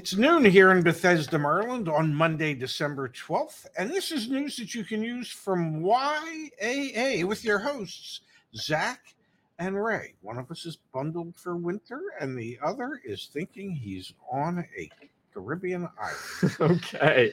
It's noon here in Bethesda, Maryland on Monday, December 12th, and this is news that you can use from YAA with your hosts, Zach and Ray. One of us is bundled for winter, and the other is thinking he's on a Caribbean island. okay.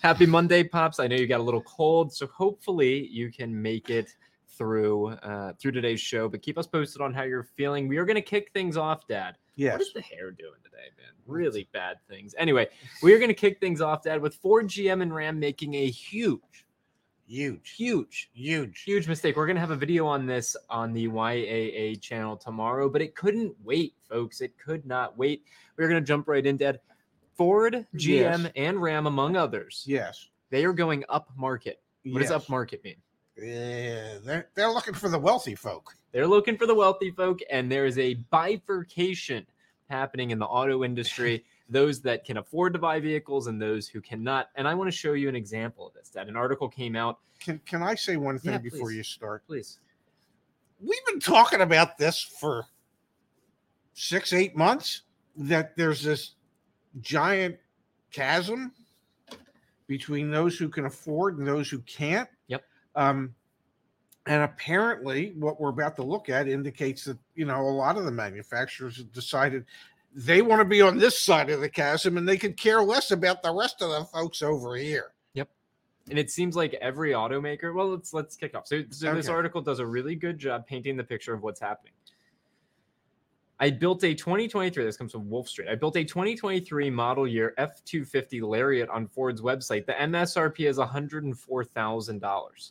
Happy Monday, Pops. I know you got a little cold, so hopefully you can make it through uh, through today's show. But keep us posted on how you're feeling. We are going to kick things off, Dad. Yes. What is the hair doing today, man? Really bad things. Anyway, we are going to kick things off, Dad, with Ford, GM, and Ram making a huge, huge, huge, huge, huge mistake. We're going to have a video on this on the YAA channel tomorrow, but it couldn't wait, folks. It could not wait. We're going to jump right in, Dad. Ford, GM, yes. and Ram, among others. Yes. They are going up market. What yes. does up market mean? Yeah, they're, they're looking for the wealthy folk. They're looking for the wealthy folk, and there is a bifurcation happening in the auto industry. those that can afford to buy vehicles and those who cannot. And I want to show you an example of this. That an article came out. Can Can I say one thing yeah, before please. you start? Please. We've been talking about this for six, eight months. That there's this giant chasm between those who can afford and those who can't. Um, and apparently, what we're about to look at indicates that you know a lot of the manufacturers have decided they want to be on this side of the chasm, and they could care less about the rest of the folks over here. Yep. And it seems like every automaker. Well, let's let's kick off. So, so okay. this article does a really good job painting the picture of what's happening. I built a 2023. This comes from Wolf Street. I built a 2023 model year F250 Lariat on Ford's website. The MSRP is $104,000.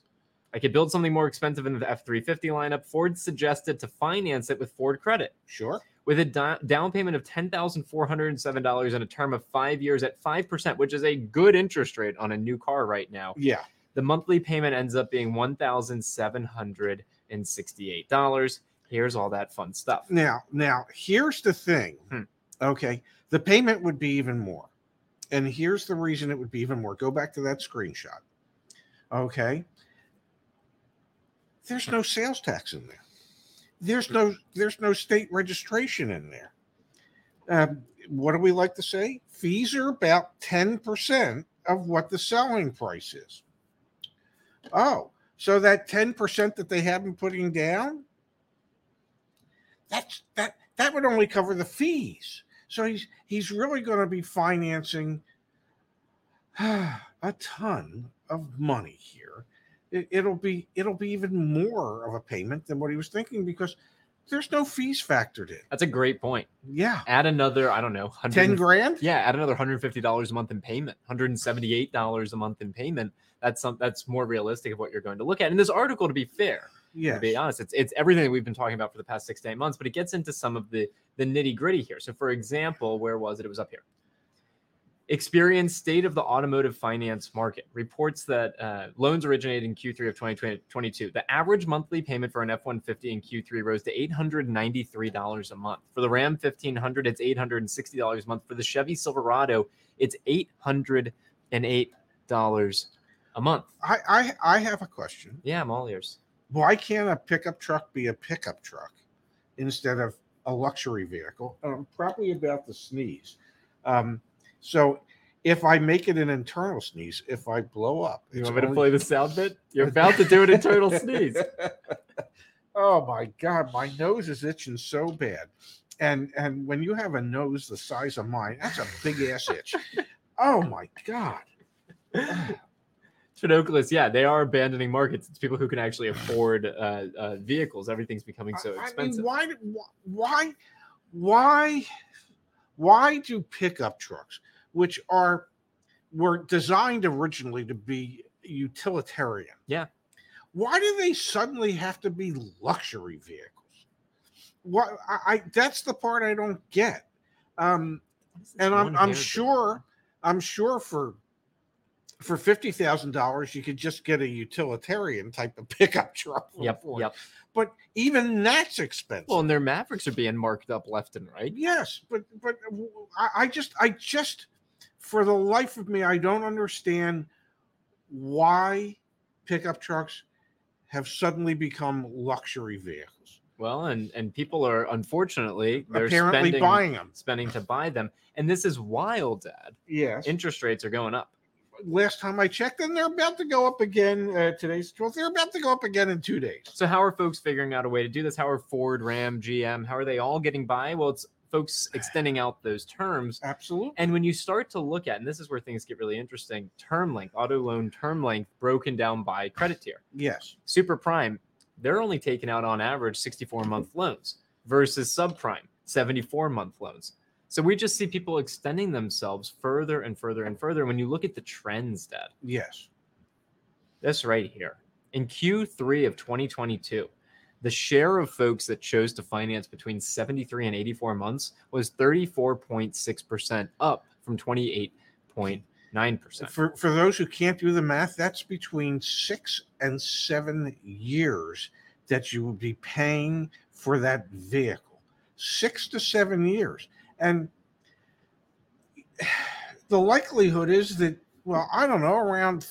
I could build something more expensive in the F350 lineup. Ford suggested to finance it with Ford credit. Sure. With a di- down payment of $10,407 and a term of five years at 5%, which is a good interest rate on a new car right now. Yeah. The monthly payment ends up being $1,768. Here's all that fun stuff. Now, now here's the thing. Hmm. Okay. The payment would be even more. And here's the reason it would be even more. Go back to that screenshot. Okay there's no sales tax in there. There's no there's no state registration in there. Um, what do we like to say? Fees are about ten percent of what the selling price is. Oh, so that ten percent that they have been putting down, that's that that would only cover the fees. So he's he's really going to be financing a ton of money here it, will be it'll be even more of a payment than what he was thinking because there's no fees factored in. That's a great point. Yeah. Add another, I don't know, 10 grand? Yeah, add another $150 a month in payment, $178 a month in payment. That's some that's more realistic of what you're going to look at. In this article, to be fair, yeah, to be honest, it's it's everything that we've been talking about for the past six to eight months, but it gets into some of the the nitty gritty here. So, for example, where was it? It was up here. Experian State of the Automotive Finance Market reports that uh, loans originated in Q3 of 2022. The average monthly payment for an F 150 in Q3 rose to $893 a month. For the Ram 1500, it's $860 a month. For the Chevy Silverado, it's $808 a month. I, I, I have a question. Yeah, I'm all ears. Why can't a pickup truck be a pickup truck instead of a luxury vehicle? I'm probably about to sneeze. Um, so if I make it an internal sneeze, if I blow up, you want me only... to play the sound bit? You're about to do an internal sneeze. Oh my god, my nose is itching so bad. And and when you have a nose the size of mine, that's a big ass itch. Oh my god. Chinoculis, yeah, they are abandoning markets. It's people who can actually afford uh, uh, vehicles. Everything's becoming so expensive. I mean, why, why, why, why do pickup trucks? Which are were designed originally to be utilitarian. Yeah. Why do they suddenly have to be luxury vehicles? What I, I that's the part I don't get. Um, and I'm I'm sure I'm sure for for fifty thousand dollars, you could just get a utilitarian type of pickup truck. Yep. Ford. Yep. But even that's expensive. Well, and their Mavericks are being marked up left and right. Yes, but but I, I just I just for the life of me I don't understand why pickup trucks have suddenly become luxury vehicles. Well, and and people are unfortunately they're Apparently spending buying them. spending to buy them, and this is wild, Dad. Yes. Interest rates are going up. Last time I checked, and they're about to go up again. Uh, today's 12th. They're about to go up again in two days. So how are folks figuring out a way to do this? How are Ford, Ram, GM, how are they all getting by? Well, it's folks extending out those terms. Absolutely. And when you start to look at, and this is where things get really interesting, term length, auto loan term length broken down by credit tier. Yes. Super prime, they're only taking out on average 64 month loans versus subprime, 74 month loans. So we just see people extending themselves further and further and further. When you look at the trends, Dad, Yes. this right here in Q3 of 2022, the share of folks that chose to finance between 73 and 84 months was 34.6%, up from 28.9%. For for those who can't do the math, that's between six and seven years that you would be paying for that vehicle. Six to seven years. And the likelihood is that, well, I don't know, around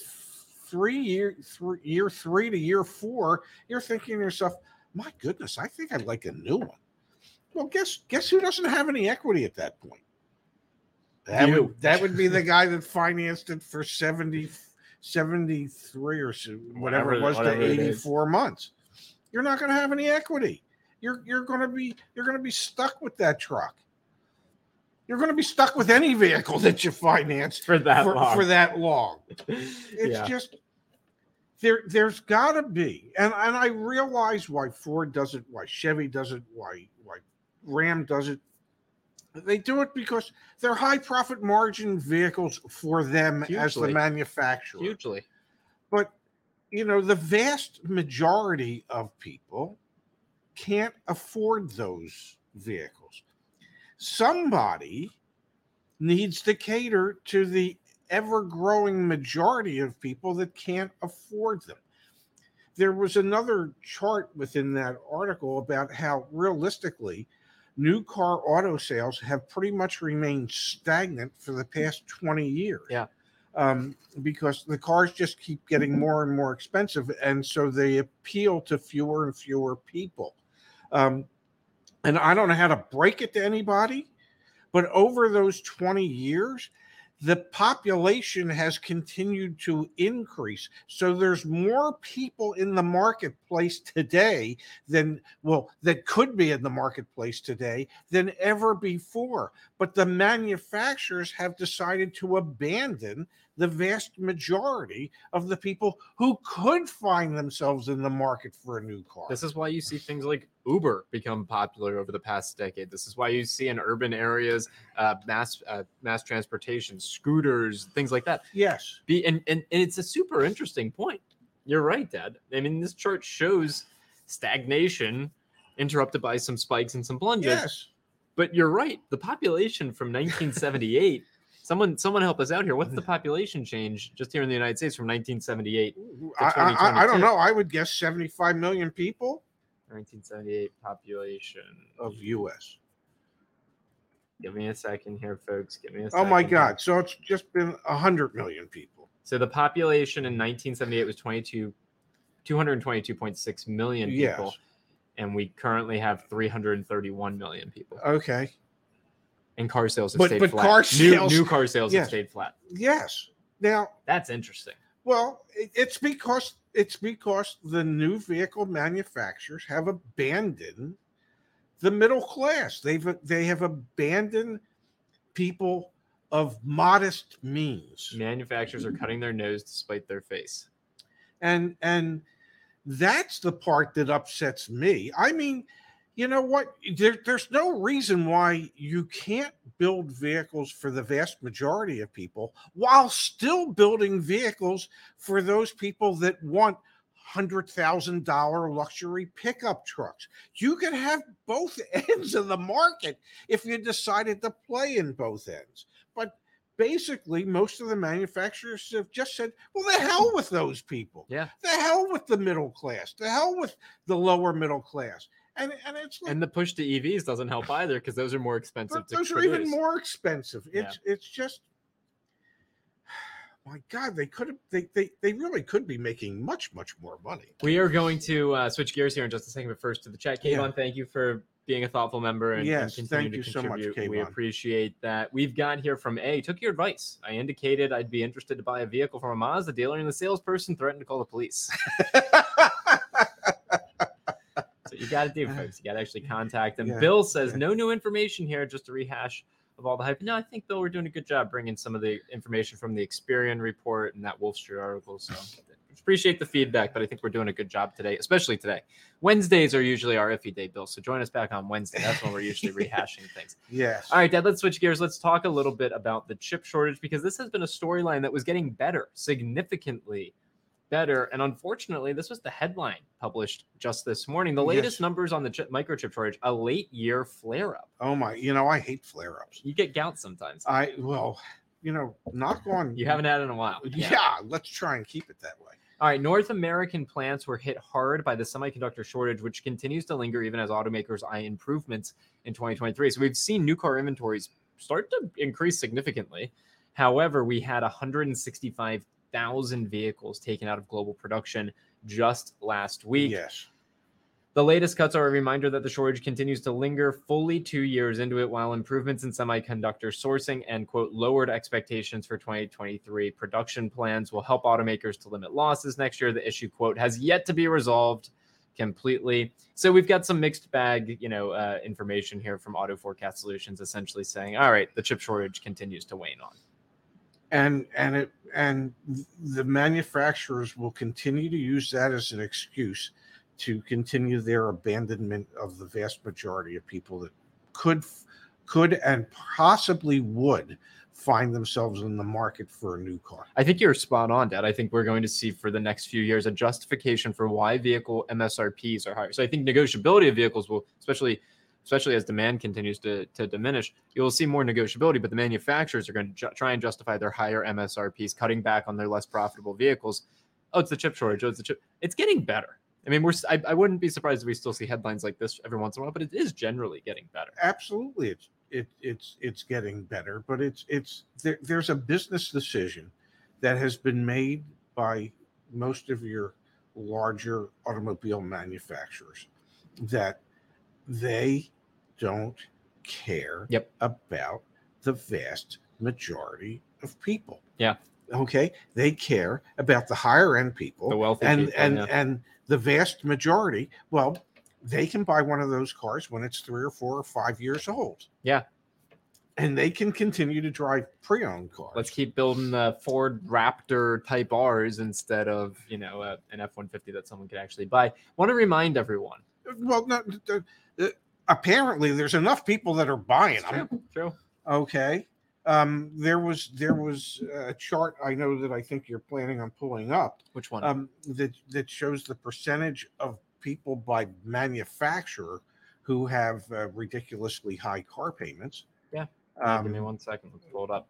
three year year three to year four, you're thinking to yourself, my goodness, I think I'd like a new one. Well, guess guess who doesn't have any equity at that point? That You. would that would be the guy that financed it for 70, 73 or so, whatever, it was whatever to 84 months. You're not going to have any equity. You're you're going to be you're going to be stuck with that truck. You're going to be stuck with any vehicle that you finance For that for, long. for that long. It's yeah. just there there's got to be and and I realize why Ford does it, why Chevy does it, why why Ram does it. They do it because they're high profit margin vehicles for them as the manufacturer. Hugely. But you know, the vast majority of people can't afford those vehicles. Somebody needs to cater to the ever growing majority of people that can't afford them. There was another chart within that article about how realistically new car auto sales have pretty much remained stagnant for the past 20 years. Yeah. Um, because the cars just keep getting more and more expensive. And so they appeal to fewer and fewer people. Um, and I don't know how to break it to anybody, but over those 20 years, the population has continued to increase. So there's more people in the marketplace today than, well, that could be in the marketplace today than ever before. But the manufacturers have decided to abandon the vast majority of the people who could find themselves in the market for a new car. This is why you see things like Uber become popular over the past decade. This is why you see in urban areas uh, mass uh, mass transportation, scooters, things like that. yes. Be and, and and it's a super interesting point. You're right, Dad. I mean, this chart shows stagnation interrupted by some spikes and some plunges. Yes. But you're right. The population from 1978. someone someone help us out here. What's the population change just here in the United States from 1978? I, I, I- I don't know. I would guess 75 million people 1978 population of US. Give me a second here, folks. Give me a Second. Oh my. God. So it's just been 100 million people. So the population in 1978 was 22, 222.6 million people, Yes. and we currently have 331 million people. Okay. And car sales have But- stayed but flat. car new, sales- new car sales yes. have stayed flat. Yes. Now, That's interesting. Well, it's because it's because the new vehicle manufacturers have abandoned the middle class. They've they have abandoned people of modest means. Manufacturers are cutting their nose to spite their face. and and that's the part that upsets me i mean you know what there, there's no reason why you can't build vehicles for the vast majority of people while still building vehicles for those people that want hundred thousand dollar luxury pickup trucks you could have both ends of the market if you decided to play in both ends but basically most of the manufacturers have just said, well, the hell with those people. Yeah. The hell with the middle class. The hell with the lower middle class. And and it's like And the push to EVs doesn't help either because those are more expensive those are produce. even more expensive. It's it's just my God, they could have they, they they really could be making much, much more money. We are going to uh, switch gears here in just a second, but first to the chat. Yeah. Kayvon, thank you for being a thoughtful member and, and Yes, continue thank to you so much, contribute. we appreciate that. We've got here from A. Took your advice. I indicated I'd be interested to buy a vehicle from a Mazda dealer, and the salesperson threatened to call the police. So you got to do, uh, folks. You got to actually contact them. Yeah, Bill says no new information here, just a rehash of all the hype. No, I think Bill, we're doing a good job bringing some of the information from the Experian report and that Wolf Street article. So appreciate the feedback, but I think we're doing a good job today, especially today. Wednesdays are usually our iffy day, Bill. So join us back on Wednesday. That's when we're usually rehashing things. yes. All right, Dad, let's switch gears. Let's talk a little bit about the chip shortage because this has been a storyline that was getting better, significantly better. And unfortunately, this was the headline published just this morning. The latest Yes. numbers on the chip, microchip shortage, a late year flare up. Oh my, you know, I hate flare ups. You get gout sometimes. I well, you know, knock on You haven't had it in a while. yeah. let's try and keep it that way. All right, North American plants were hit hard by the semiconductor shortage, which continues to linger even as automakers eye improvements in 2023. So we've seen new car inventories start to increase significantly. However, we had 165,000 vehicles taken out of global production just last week. Yes. The latest cuts are a reminder that the shortage continues to linger fully two years into it, while improvements in semiconductor sourcing and, quote, lowered expectations for 2023 production plans will help automakers to limit losses next year. The issue, quote, has yet to be resolved completely. So we've got some mixed bag, you know, uh, information here from Auto Forecast Solutions, essentially saying, all right, the chip shortage continues to wane on. And and it and the manufacturers will continue to use that as an excuse to continue their abandonment of the vast majority of people that could could and possibly would find themselves in the market for a new car. I think you're spot on, Dad. I think we're going to see for the next few years a justification for why vehicle MSRPs are higher. So I think negotiability of vehicles will, especially especially as demand continues to, to diminish, you'll see more negotiability. But the manufacturers are going to ju- try and justify their higher MSRPs, cutting back on their less profitable vehicles. Oh, it's the chip shortage. Oh, it's the chip. It's getting better. I mean, we're. I, I wouldn't be surprised if we still see headlines like this every once in a while, but it is generally getting better. Absolutely, it's it, it's it's getting better, but it's it's there, there's a business decision that has been made by most of your larger automobile manufacturers that they don't care Yep. about the vast majority of people. Yeah. Okay. They care about the higher end people The wealthy and people, and yeah. and the vast majority well they can buy one of those cars when it's three or four or five years old Yeah. and they can continue to drive pre-owned cars Let's keep building the Ford Raptor Type R's instead of you know uh, an F one fifty that someone could actually buy. Want to remind everyone. well no the- apparently there's enough people that are buying them True. True. okay um there was there was a chart i know that i think you're planning on pulling up Which one? um that that shows the percentage of people by manufacturer who have uh, ridiculously high car payments Yeah. um, Give me one second. Let's pull it up.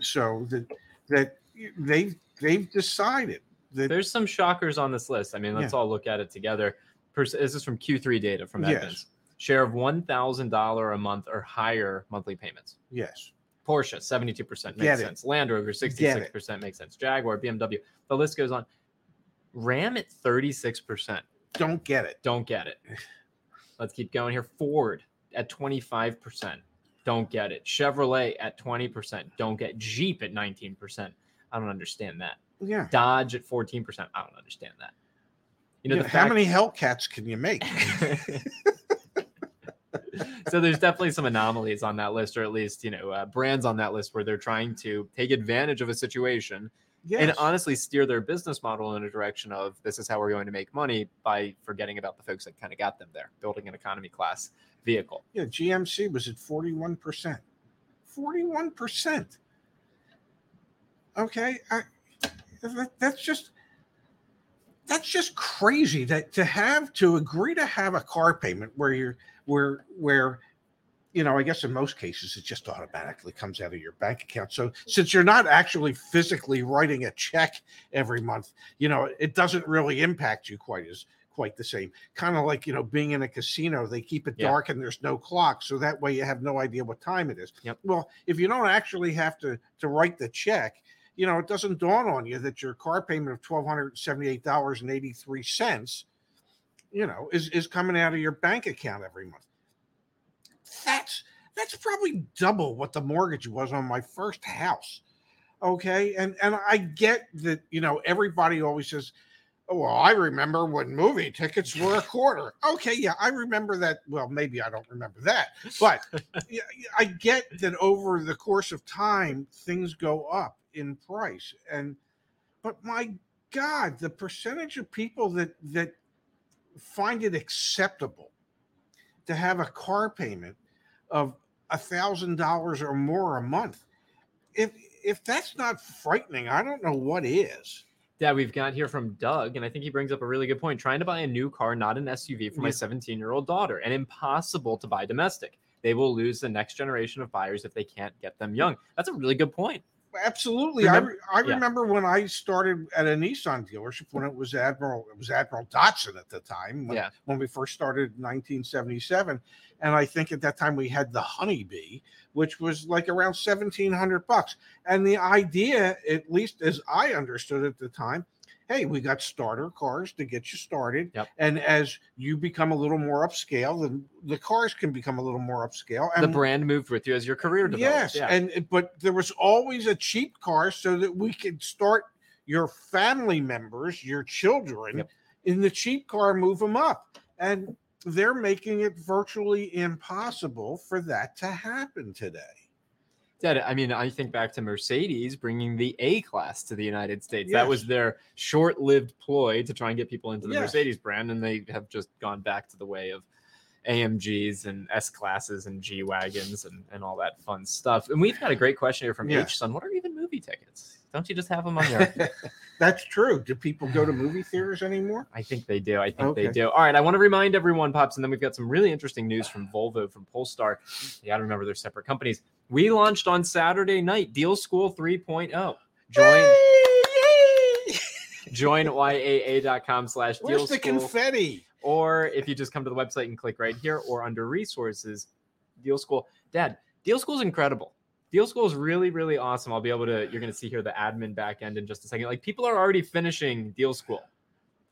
so that that they they've decided that There's some shockers on this list. I mean, let's all look at it together. This is from Q3 data from Edmunds. Yes. Share of one thousand dollar a month or higher monthly payments. yes Porsche, 72% makes Get it. sense. Land Rover, 66% makes sense. Jaguar, BMW, the list goes on. Ram at 36%. don't get it Don't get it. Let's keep going here. Ford at 25%. Don't get it. Chevrolet at 20%. Don't get Jeep at 19%. I don't understand that. yeah Dodge at 14%. I don't understand that. You know, Yeah, the how fact- many hellcats can you make so there's definitely some anomalies on that list, or at least, you know, uh, brands on that list where they're trying to take advantage of a situation yes. and honestly steer their business model in a direction of this is how we're going to make money by forgetting about the folks that kind of got them there, building an economy class vehicle. yeah gmc was at 41% 41% okay I, that- that's just that's just crazy that to have to agree to have a car payment where you're where where you know, I guess in most cases it just automatically comes out of your bank account. So since you're not actually physically writing a check every month, you know, it doesn't really impact you quite as quite the same. Kind of like, you know, being in a casino, they keep it Yeah. dark and there's no clock. So that way you have no idea what time it is. Yep. Well, if you don't actually have to to write the check, you know, it doesn't dawn on you that your car payment of twelve hundred seventy eight dollars and eighty three cents, you know, is is coming out of your bank account every month. That's that's probably double what the mortgage was on my first house. Okay, and and I get that you know everybody always says, "Oh, well, I remember when movie tickets were a quarter." Okay, yeah, I remember that. Well, maybe I don't remember that, but I get that over the course of time things go up in price, and but my God, the percentage of people that that find it acceptable to have a car payment of a thousand dollars or more a month. If if that's not frightening, I don't know what is. Yeah, we've got here from Doug, and I think he brings up a really good point. Trying to buy a new car, not an SUV, for my 17 year old daughter, and impossible to buy domestic. They will lose the next generation of buyers if they can't get them young. That's a really good point. Absolutely. Remember- I, re- I yeah. remember when I started at a Nissan dealership when it was Admiral, it was Admiral Datsun at the time when, Yeah. when we first started in 1977. And I think at that time we had the Honeybee, which was like around 1700 bucks. And the idea, at least as I understood at the time, hey, we got starter cars to get you started. Yep. And as you become a little more upscale, then the cars can become a little more upscale. And the brand moved with you as your career developed. Yes, yeah. and eh, but there was always a cheap car so that we could start your family members, your children, Yep. in the cheap car, move them up, and they're making it virtually impossible for that to happen today. Yeah, I mean, I think back to Mercedes bringing the A class to the United States. That was their short-lived ploy to try and get people into the Yes. Mercedes brand, and they have just gone back to the way of AMGs and S classes and G wagons and, and all that fun stuff. And we've got a great question here from Yeah. H Son. What are even movie tickets? Don't you just have them on your? That's true. Do people go to movie theaters anymore? I think they do. I think they do. All right. I want to remind everyone, Pops, and then we've got some really interesting news from Volvo, from Polestar. You got to remember they're separate companies. We launched on Saturday night Deal School 3.0. Join Yay! join yaa.com slash deal Where's the school. confetti? Or if you just come to the website and click right here or under resources, Deal School. Dad, Deal School is incredible. Deal School is really, really awesome. I'll be able to, you're going to see here the admin back end in just a second. Like people are already finishing Deal School,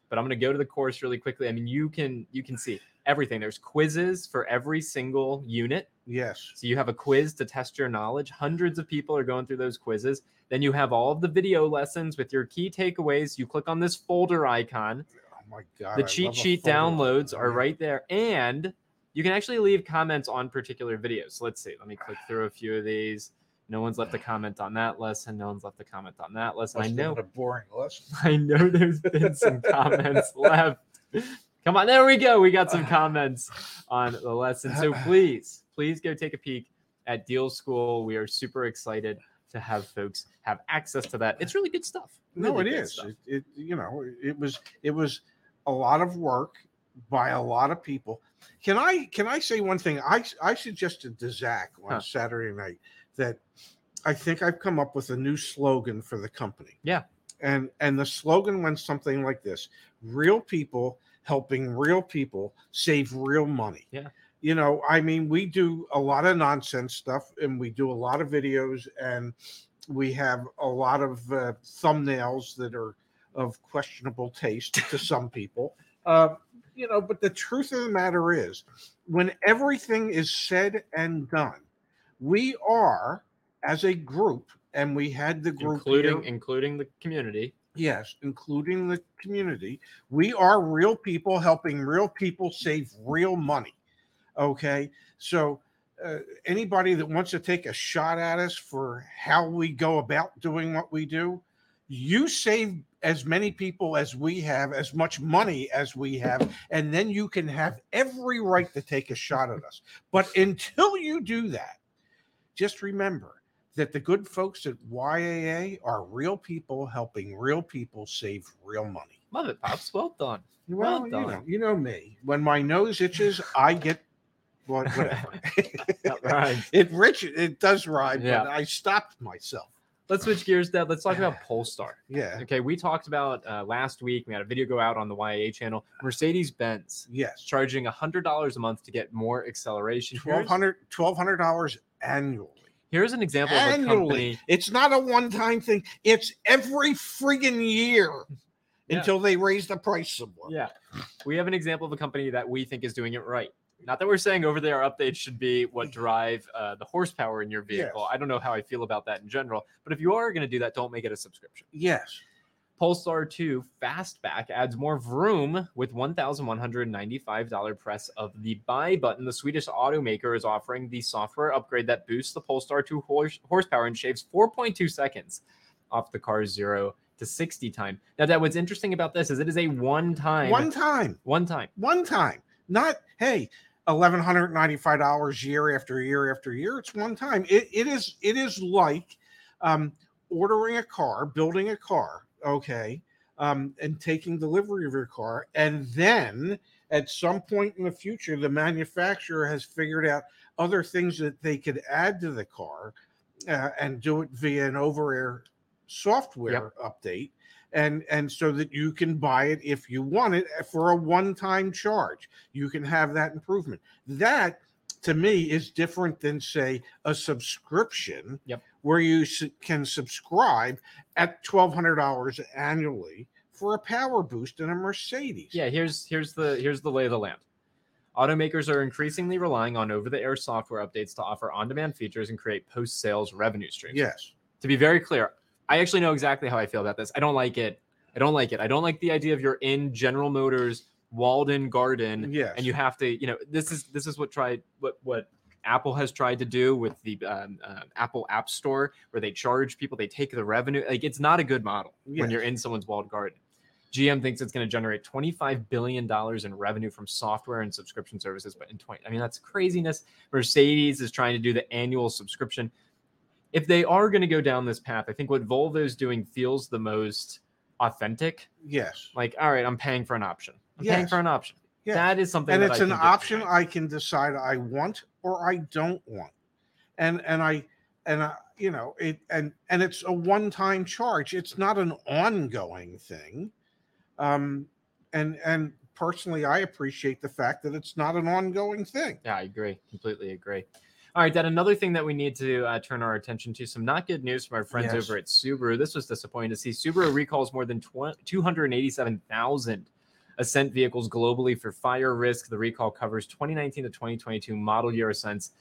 but I'm going to go to the course really quickly. I mean, you can, you can see everything. There's quizzes for every single unit. Yes. So you have a quiz to test your knowledge. Hundreds of people are going through those quizzes. Then you have all of the video lessons with your key takeaways. You click on this folder icon. Oh my god. The I cheat sheet downloads are right there. And you can actually leave comments on particular videos. So let's see. Let me click through a few of these. No one's left a comment on that lesson. No one's left a comment on that lesson. I know a boring lesson. I know there's been some comments left. Come on, there we go. We got some comments on the lesson. So please, please go take a peek at Deal School. We are super excited to have folks have access to that. It's really good stuff. No, it Really is. It, it you know, it was it was a lot of work by a lot of people. Can I can I say one thing? I I suggested to Zach on Huh. Saturday night that I think I've come up with a new slogan for the company. Yeah. And and the slogan went something like this: real people helping real people save real money. Yeah. You know, I mean, we do a lot of nonsense stuff and we do a lot of videos and we have a lot of uh, thumbnails that are of questionable taste to some people. Uh, you know, but the truth of the matter is, when everything is said and done, we are as a group, and we had the group including here- including the community. Yes, including the community, we are real people helping real people save real money. Okay, so uh, anybody that wants to take a shot at us for how we go about doing what we do, you save as many people as we have, as much money as we have, and then you can have every right to take a shot at us. But until you do that, just remember that the good folks at YAA are real people helping real people save real money. Love it, Pops. Well done. Well, Well you done. know, you know me. When my nose itches, I get Well, whatever. It rich. It does rhyme, Yeah. but I stopped myself. Let's switch gears, Dad. Let's talk about Polestar. Yeah. Okay, we talked about uh, last week. We had a video go out on the YA channel. Mercedes Benz Yes. charging hundred dollars a month to get more acceleration. Twelve hundred. Twelve hundred dollars annually. Here's an example of a Annually. company. It's not a one-time thing. It's every friggin' year Yeah. until they raise the price somewhat. Yeah, we have an example of a company that we think is doing it right. Not that we're saying over there updates should be what drive uh, the horsepower in your vehicle. Yes. I don't know how I feel about that in general, but if you are going to do that, don't make it a subscription. Yes. Polestar 2 Fastback adds more vroom with $1,195 press of the buy button. The Swedish automaker is offering the software upgrade that boosts the Polestar 2 horse- horsepower and shaves 4.2 seconds off the car's 0 to 60 time. Now, that what's interesting about this is it is a one time, One time. one time. One time. Not hey, eleven hundred ninety-five dollars year after year after year. It's one time. It, it is. It is like um, ordering a car, building a car. Okay. Um, and taking delivery of your car, and then at some point in the future, the manufacturer has figured out other things that they could add to the car uh, and do it via an over-air software update and and so that you can buy it if you want it uh, for a one-time charge you can have that improvement that to me is different than say a subscription Yep. Where you can subscribe at $1200 annually for a power boost in a mercedes Yeah, here's here's the here's the lay of the land. Automakers are increasingly relying on over-the-air software updates to offer on-demand features and create post-sales revenue streams. yes To be very clear, I actually know exactly how I feel about this. I don't like it. I don't like it. I don't like the idea of you're in General Motors walled-in garden yes and you have to, you know, this is this is what tried what what Apple has tried to do with the um, uh, Apple App Store, where they charge people, they take the revenue. Like it's not a good model when you're in someone's walled garden. GM thinks it's going to generate 25 billion dollars in revenue from software and subscription services, but in 20, I mean that's craziness. Mercedes is trying to do the annual subscription. If they are going to go down this path, I think what Volvo is doing feels the most authentic. yes Like, all right, I'm paying for an option. I'm paying for an option. Yes That is something, and that it's I an option behind. I can decide I want or I don't want, and and I and I, you know it and and it's a one time charge. It's not an ongoing thing, um, and and personally I appreciate the fact that it's not an ongoing thing. Yeah, I agree. Completely agree. All right, Dad. Another thing that we need to uh, turn our attention to some not good news from our friends Yes. over at Subaru. This was disappointing to see. Subaru recalls more than 20 287,000 Ascent vehicles globally for fire risk. The recall covers 2019 to 2022 model year Ascents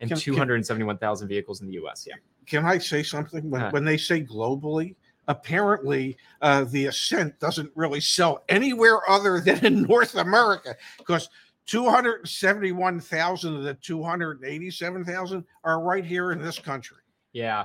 and Can- can- 271,000 vehicles in the U.S. Yeah. Can I say something when Huh. when they say globally? Apparently, uh, the Ascent doesn't really sell anywhere other than in North America because 271,000 of the 287,000 are right here in this country. Yeah.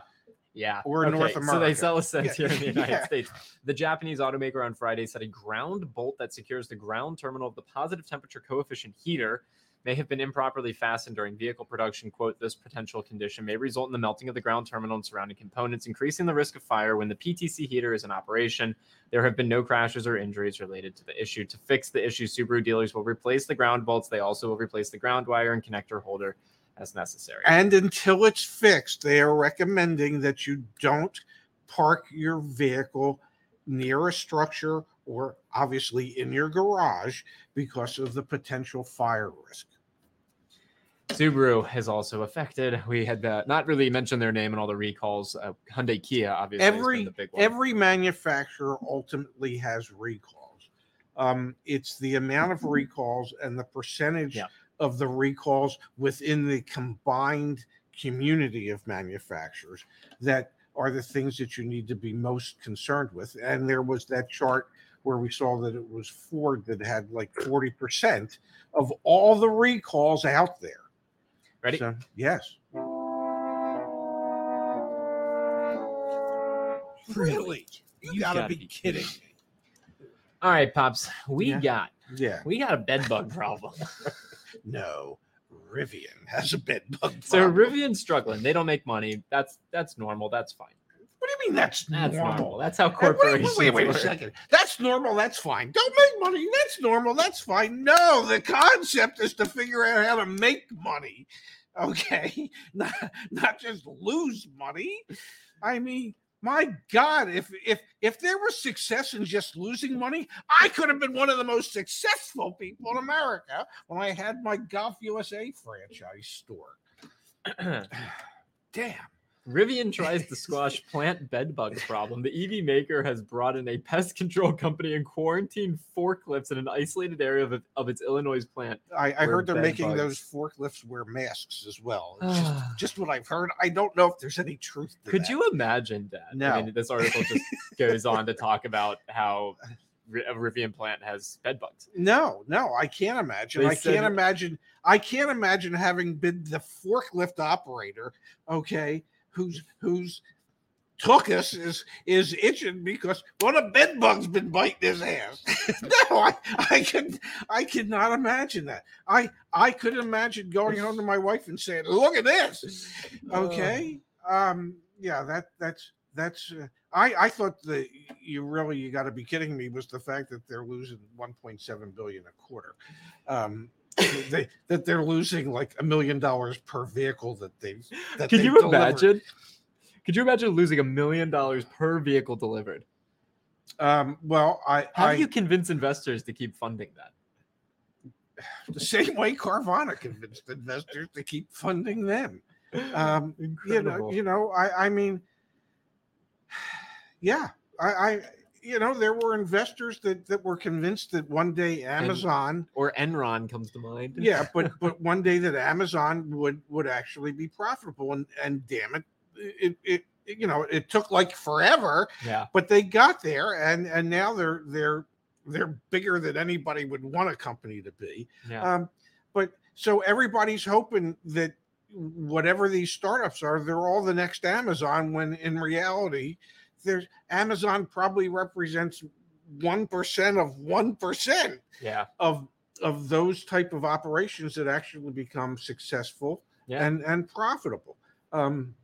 Yeah. Or North America. So they sell Ascents Yeah, here in the United yeah. States. The Japanese automaker on Friday said a ground bolt that secures the ground terminal of the positive temperature coefficient heater may have been improperly fastened during vehicle production. Quote, this potential condition may result in the melting of the ground terminal and surrounding components, increasing the risk of fire when the PTC heater is in operation. There have been no crashes or injuries related to the issue. To fix the issue, Subaru dealers will replace the ground bolts. They also will replace the ground wire and connector holder as necessary. And until it's fixed, they are recommending that you don't park your vehicle near a structure or obviously in your garage because of the potential fire risk. Subaru has also affected. We had uh, not really mentioned their name in all the recalls. Uh, Hyundai Kia, obviously, Every the big one. every manufacturer ultimately has recalls. Um, it's the amount of recalls and the percentage Yeah. Of the recalls within the combined community of manufacturers that are the things that you need to be most concerned with. And there was that chart where we saw that it was Ford that had like 40% of all the recalls out there. Ready? So, yes. Really? You, gotta, be, kidding me. all right, pops. We Yeah. got Yeah. we got a bed bug problem. No. Rivian has a bed bug so. Rivian's struggling. They don't make money. That's that's normal. That's fine. what do you mean that's, That's normal? normal. That's how Hey, wait- corporations Wait, wait, a second. That's normal. That's fine. Don't make money. That's normal. That's fine. No, the concept is to figure out how to make money. Okay, not not just lose money. I mean, my God, if if if there was success in just losing money, I could have been one of the most successful people in America when I had my Golf USA franchise store. Damn. Rivian tries to squash plant bedbug problem. The EV maker has brought in a pest control company and quarantined forklifts in an isolated area of, of its Illinois plant. I, I heard they're making bugs- those forklifts wear masks as well. It's just, just what I've heard. I don't know if there's any truth to Could that. you imagine that? No. I mean, this article just goes on to talk about how a uh, Rivian plant has bed bugs. No, no, I can't imagine. They I said- can't imagine. I can't imagine having been the forklift operator. Okay, who's who's took us is is itching because one of bed bugs been biting his ass. no, I I can I cannot imagine that. I I could imagine going home to my wife and saying, "Look at this." Okay. Um. Yeah. That that's that's. Uh, I I thought that you really you got to be kidding me was the fact that they're losing 1.7 billion a quarter. Um. They, that they're losing like a million dollars per vehicle that they've. That Could they've you delivered. imagine? Could you imagine losing a million dollars per vehicle delivered? Um. Well, I How I do you convince investors to keep funding that? the same way Carvana convinced investors to keep funding them. Um, you know, Incredible. you know, I, I mean, yeah, I, I, you know, there were investors that that were convinced that one day Amazon, or Enron comes to mind. yeah, but but one day that Amazon would would actually be profitable, and and damn it, it it, it you know, it took like forever, yeah. but they got there, and and now they're they're they're bigger than anybody would want a company to be. Yeah. Um, but so everybody's hoping that whatever these startups are, they're all the next Amazon. When in reality, there's Amazon probably represents one percent of one percent yeah. of of those type of operations that actually become successful Yeah. and and profitable. Um,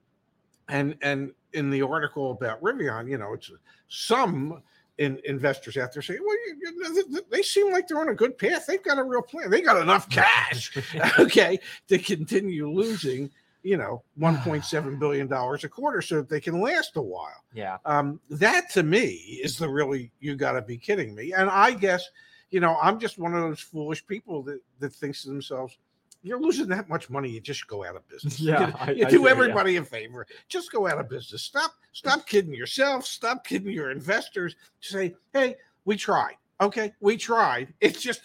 and and in the article about Rivian, you know, it's some in, investors out there saying, well, you, you know, th- th- they seem like they're on a good path. They've got a real plan. They got enough cash, okay, to continue losing, you know, 1.7 billion dollars a quarter, so that they can last a while. yeah. Um, that to me is the really you got to be kidding me. And I guess, you know, I'm just one of those foolish people that that thinks to themselves, you're losing that much money, you just go out of business. Yeah, you, I- you I do everybody a favor. Just go out of business. Stop, stop kidding yourself. Stop kidding your investors. Say, hey, we tried. Okay, we tried. It's just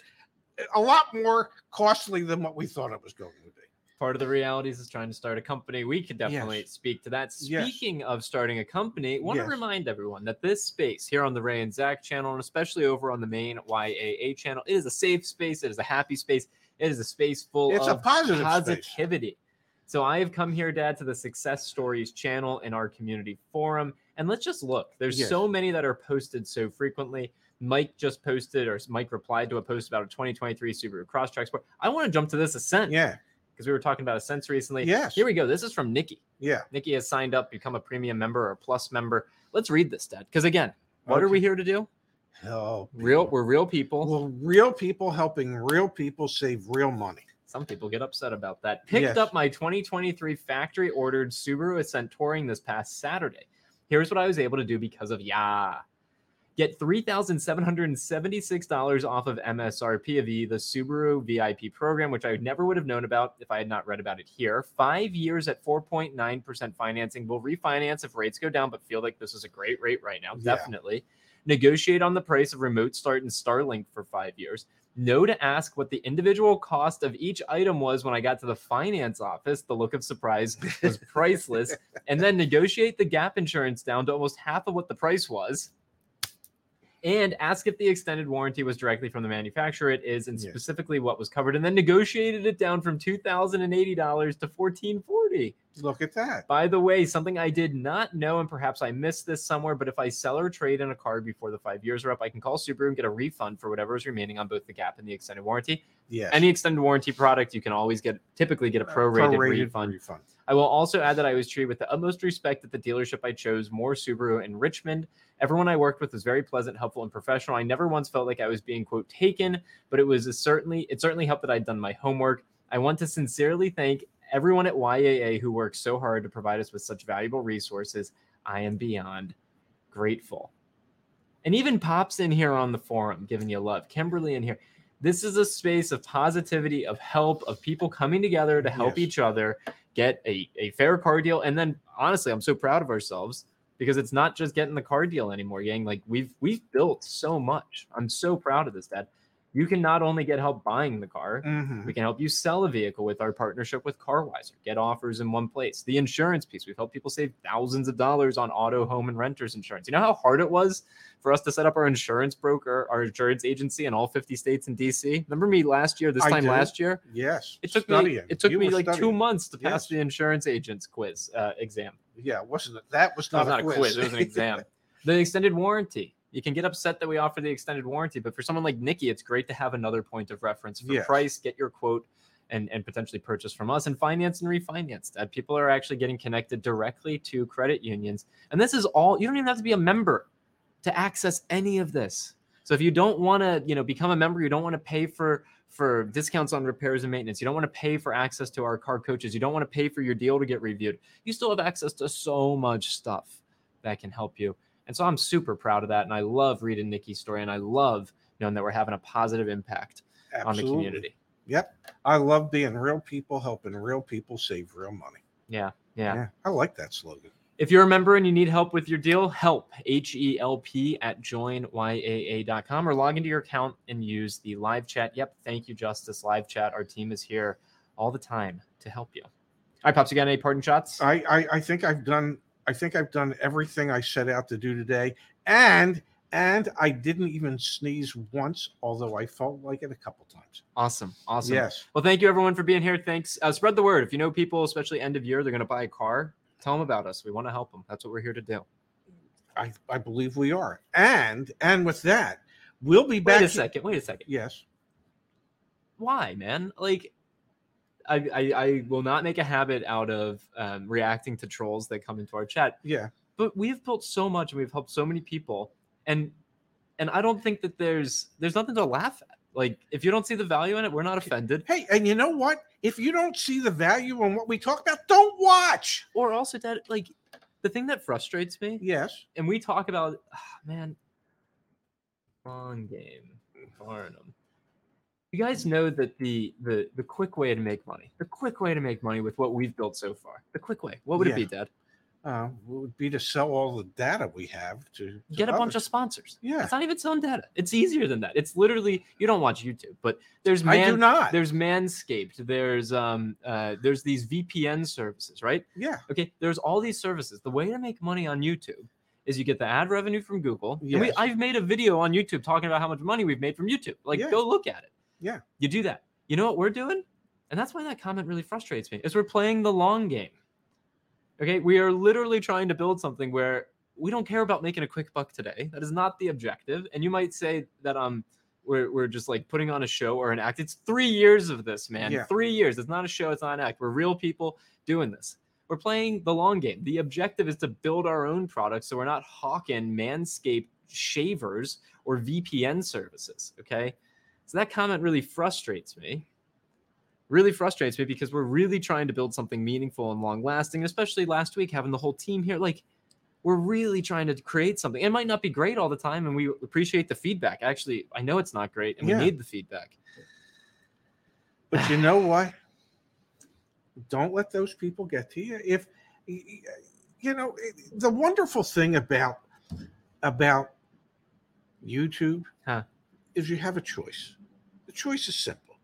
a lot more costly than what we thought it was going to be. Part of the realities is trying to start a company. We could definitely speak to that. Yes. Speaking of starting a company, want Yes. to remind everyone that this space here on the Ray and Zach channel, and especially over on the main YAA channel, it is a safe space. It is a happy space. It is a space full It's a of positive space. positivity. So I have come here, Dad, to the Success Stories channel in our community forum, and let's just look. There's Yes. so many that are posted so frequently. Mike just posted, or Mike replied to a post about a 2023 Subaru Crosstrek Sport. I want to jump to this Ascent Yeah, because we were talking about Ascents recently. Yes. Here we go. This is from Nikki. yeah. Nikki has signed up, become a premium member or a plus member. Let's read this, Dad. Because again, what are we here to do? Oh, Real, we're real people. Well, real people helping real people save real money. Some people get upset about that. Picked Yes. up my 2023 factory ordered Subaru Ascent Touring this past Saturday. Here's what I was able to do because of Ya. Get $3,776 off of MSRP of the, Subaru VIP program, which I never would have known about if I had not read about it here. Five years at 4.9% financing. We'll refinance if rates go down, but feel like this is a great rate right now. Yeah. Definitely. Negotiate on the price of remote start and Starlink for five years know to ask what the individual cost of each item was when I got to the finance office. The look of surprise was priceless. and then negotiate the gap insurance down to almost half of what the price was. And ask if the extended warranty was directly from the manufacturer. It is, and Yes. specifically what was covered. And then negotiated it down from two thousand and eighty dollars to 1440 Look at that. By the way, something I did not know, and perhaps I missed this somewhere, but if I sell or trade in a car before the five years are up, I can call Subaru and get a refund for whatever is remaining on both the gap and the extended warranty. Yes. Any extended warranty product, you can always get typically get a prorated, prorated refund. refund. I will also add that I was treated with the utmost respect at the dealership I chose, Moore Subaru in Richmond. Everyone I worked with was very pleasant, helpful, and professional. I never once felt like I was being quote taken, but it was certainly it certainly helped that I'd done my homework. I want to sincerely thank everyone at YAA who worked so hard to provide us with such valuable resources. I am beyond grateful. And even Pops in here on the forum giving you love. Kimberly in here. This is a space of positivity, of help, of people coming together to help Yes. each other get a, a fair car deal. And then honestly, I'm so proud of ourselves because it's not just getting the car deal anymore, gang. Like we've we've built so much. I'm so proud of this, Dad. You can not only get help buying the car, Mhm. we can help you sell a vehicle with our partnership with CarWiser. Get offers in one place. The insurance piece, we've helped people save thousands of dollars on auto, home, and renters insurance. You know how hard it was for us to set up our insurance broker, our insurance agency in all 50 states and DC? Remember me last year, this I time do. last year? Yes. It took me it took You me like two months to pass Yes. the insurance agent's quiz uh, exam. Yeah, wasn't it? That was No, not, it's not a quiz. It was an exam. the extended warranty. You can get upset that we offer the extended warranty, but for someone like Nikki, it's great to have another point of reference for Yes. price. Get your quote and and potentially purchase from us and finance and refinance. That people are actually getting connected directly to credit unions, and this is all. You don't even have to be a member to access any of this. So if you don't want to, you know, become a member, you don't want to pay for for discounts on repairs and maintenance. You don't want to pay for access to our car coaches. You don't want to pay for your deal to get reviewed. You still have access to so much stuff that can help you. And so I'm super proud of that. And I love reading Nikki's story. And I love knowing that we're having a positive impact on the community. Yep. I love being real people, helping real people save real money. Yeah. Yeah. I like that slogan. If you're a member and you need help with your deal, help H E L P at joinyaa.com or log into your account and use the live chat. Yep. Thank you, Justice Live Chat. Our team is here all the time to help you. All right, Pops, you got any parting shots? I, I I think I've done I think I've done everything I set out to do today, and and I didn't even sneeze once, although I felt like it a couple times. Awesome. Awesome. Yes, Well, thank you everyone for being here. Thanks. Uh, spread the word. If you know people, especially end of year, they're going to buy a car, tell them about us. We want to help them. That's what we're here to do. I I believe we are, and and with that, we'll be back. Wait a second. Wait a second. Yes, Why, man? Like, I, I, I will not make a habit out of um, reacting to trolls that come into our chat, yeah, but we've built so much and we've helped so many people, and and I don't think that there's there's nothing to laugh at. Like, if you don't see the value in it, we're not offended. Hey, and you know what? If you don't see the value in what we talk about, don't watch. Or also that, like, the thing that frustrates me Yes, and we talk about ah, man long game Barnum. You guys know that the the the quick way to make money, the quick way to make money with what we've built so far, the quick way. What would it be, Yeah. Dad? uh, would be to sell all the data we have to, to Get a bunch of others. sponsors. Yeah. It's not even selling data. It's easier than that. It's literally you don't watch YouTube, but there's man, I do not. there's Manscaped, there's um uh there's these VPN services, right? Yeah, Okay, there's all these services. The way to make money on YouTube is you get the ad revenue from Google. And we, Yes. I've made a video on YouTube talking about how much money we've made from YouTube. Like, Yeah. go look at it. Yeah. You do that. You know what we're doing? And that's why that comment really frustrates me. Is we're playing the long game. Okay, we are literally trying to build something where we don't care about making a quick buck today. That is not the objective. And you might say that um we're, we're just like putting on a show or an act. It's three years of this, man. Yeah. Three years. It's not a show. It's not an act. We're real people doing this. We're playing the long game. The objective is to build our own product so we're not hawking Manscaped shavers or VPN services. Okay. So that comment really frustrates me. Really frustrates me because we're really trying to build something meaningful and long lasting, especially last week having the whole team here. Like, we're really trying to create something. It might not be great all the time, and we appreciate the feedback. Actually, I know it's not great, and Yeah. we need the feedback. but you know what? Don't let those people get to you. If you know the wonderful thing about about YouTube Huh. is you have a choice. The choice is simple.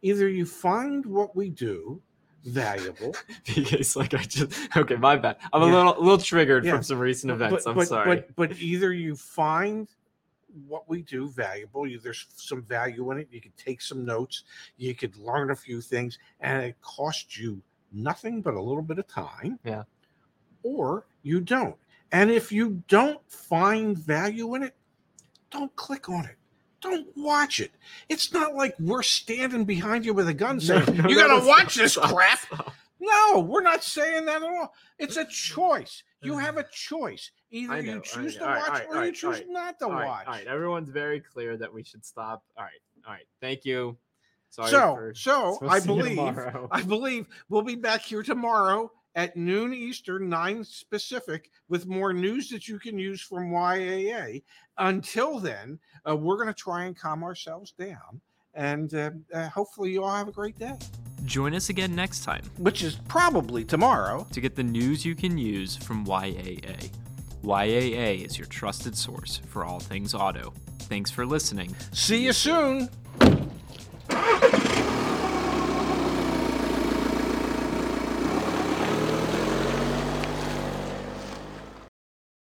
Either you find what we do valuable, because like I just okay, my bad. I'm a little a little triggered Yeah. from some recent events. but, I'm but, sorry. But, but either you find what we do valuable, you, there's some value in it. You could take some notes, you could learn a few things, and it costs you nothing but a little bit of time. Yeah. Or you don't. And if you don't find value in it, don't click on it. Don't watch it. It's not like we're standing behind you with a gun saying, No, no, You got to watch this crap. No, we're not saying that at all. It's a choice. You mm. have a choice. Either know, you choose to watch right, or all you choose right. not to right, watch. all right. Everyone's very clear that we should stop. All right. All right. Thank you. Sorry so, so I believe. I believe we'll be back here tomorrow at noon Eastern, nine Pacific, with more news that you can use from YAA. Until then, uh, we're going to try and calm ourselves down, and uh, uh, hopefully, you all have a great day. Join us again next time Which is probably tomorrow. to get the news you can use from YAA. YAA is your trusted source for all things auto. Thanks for listening. See you soon.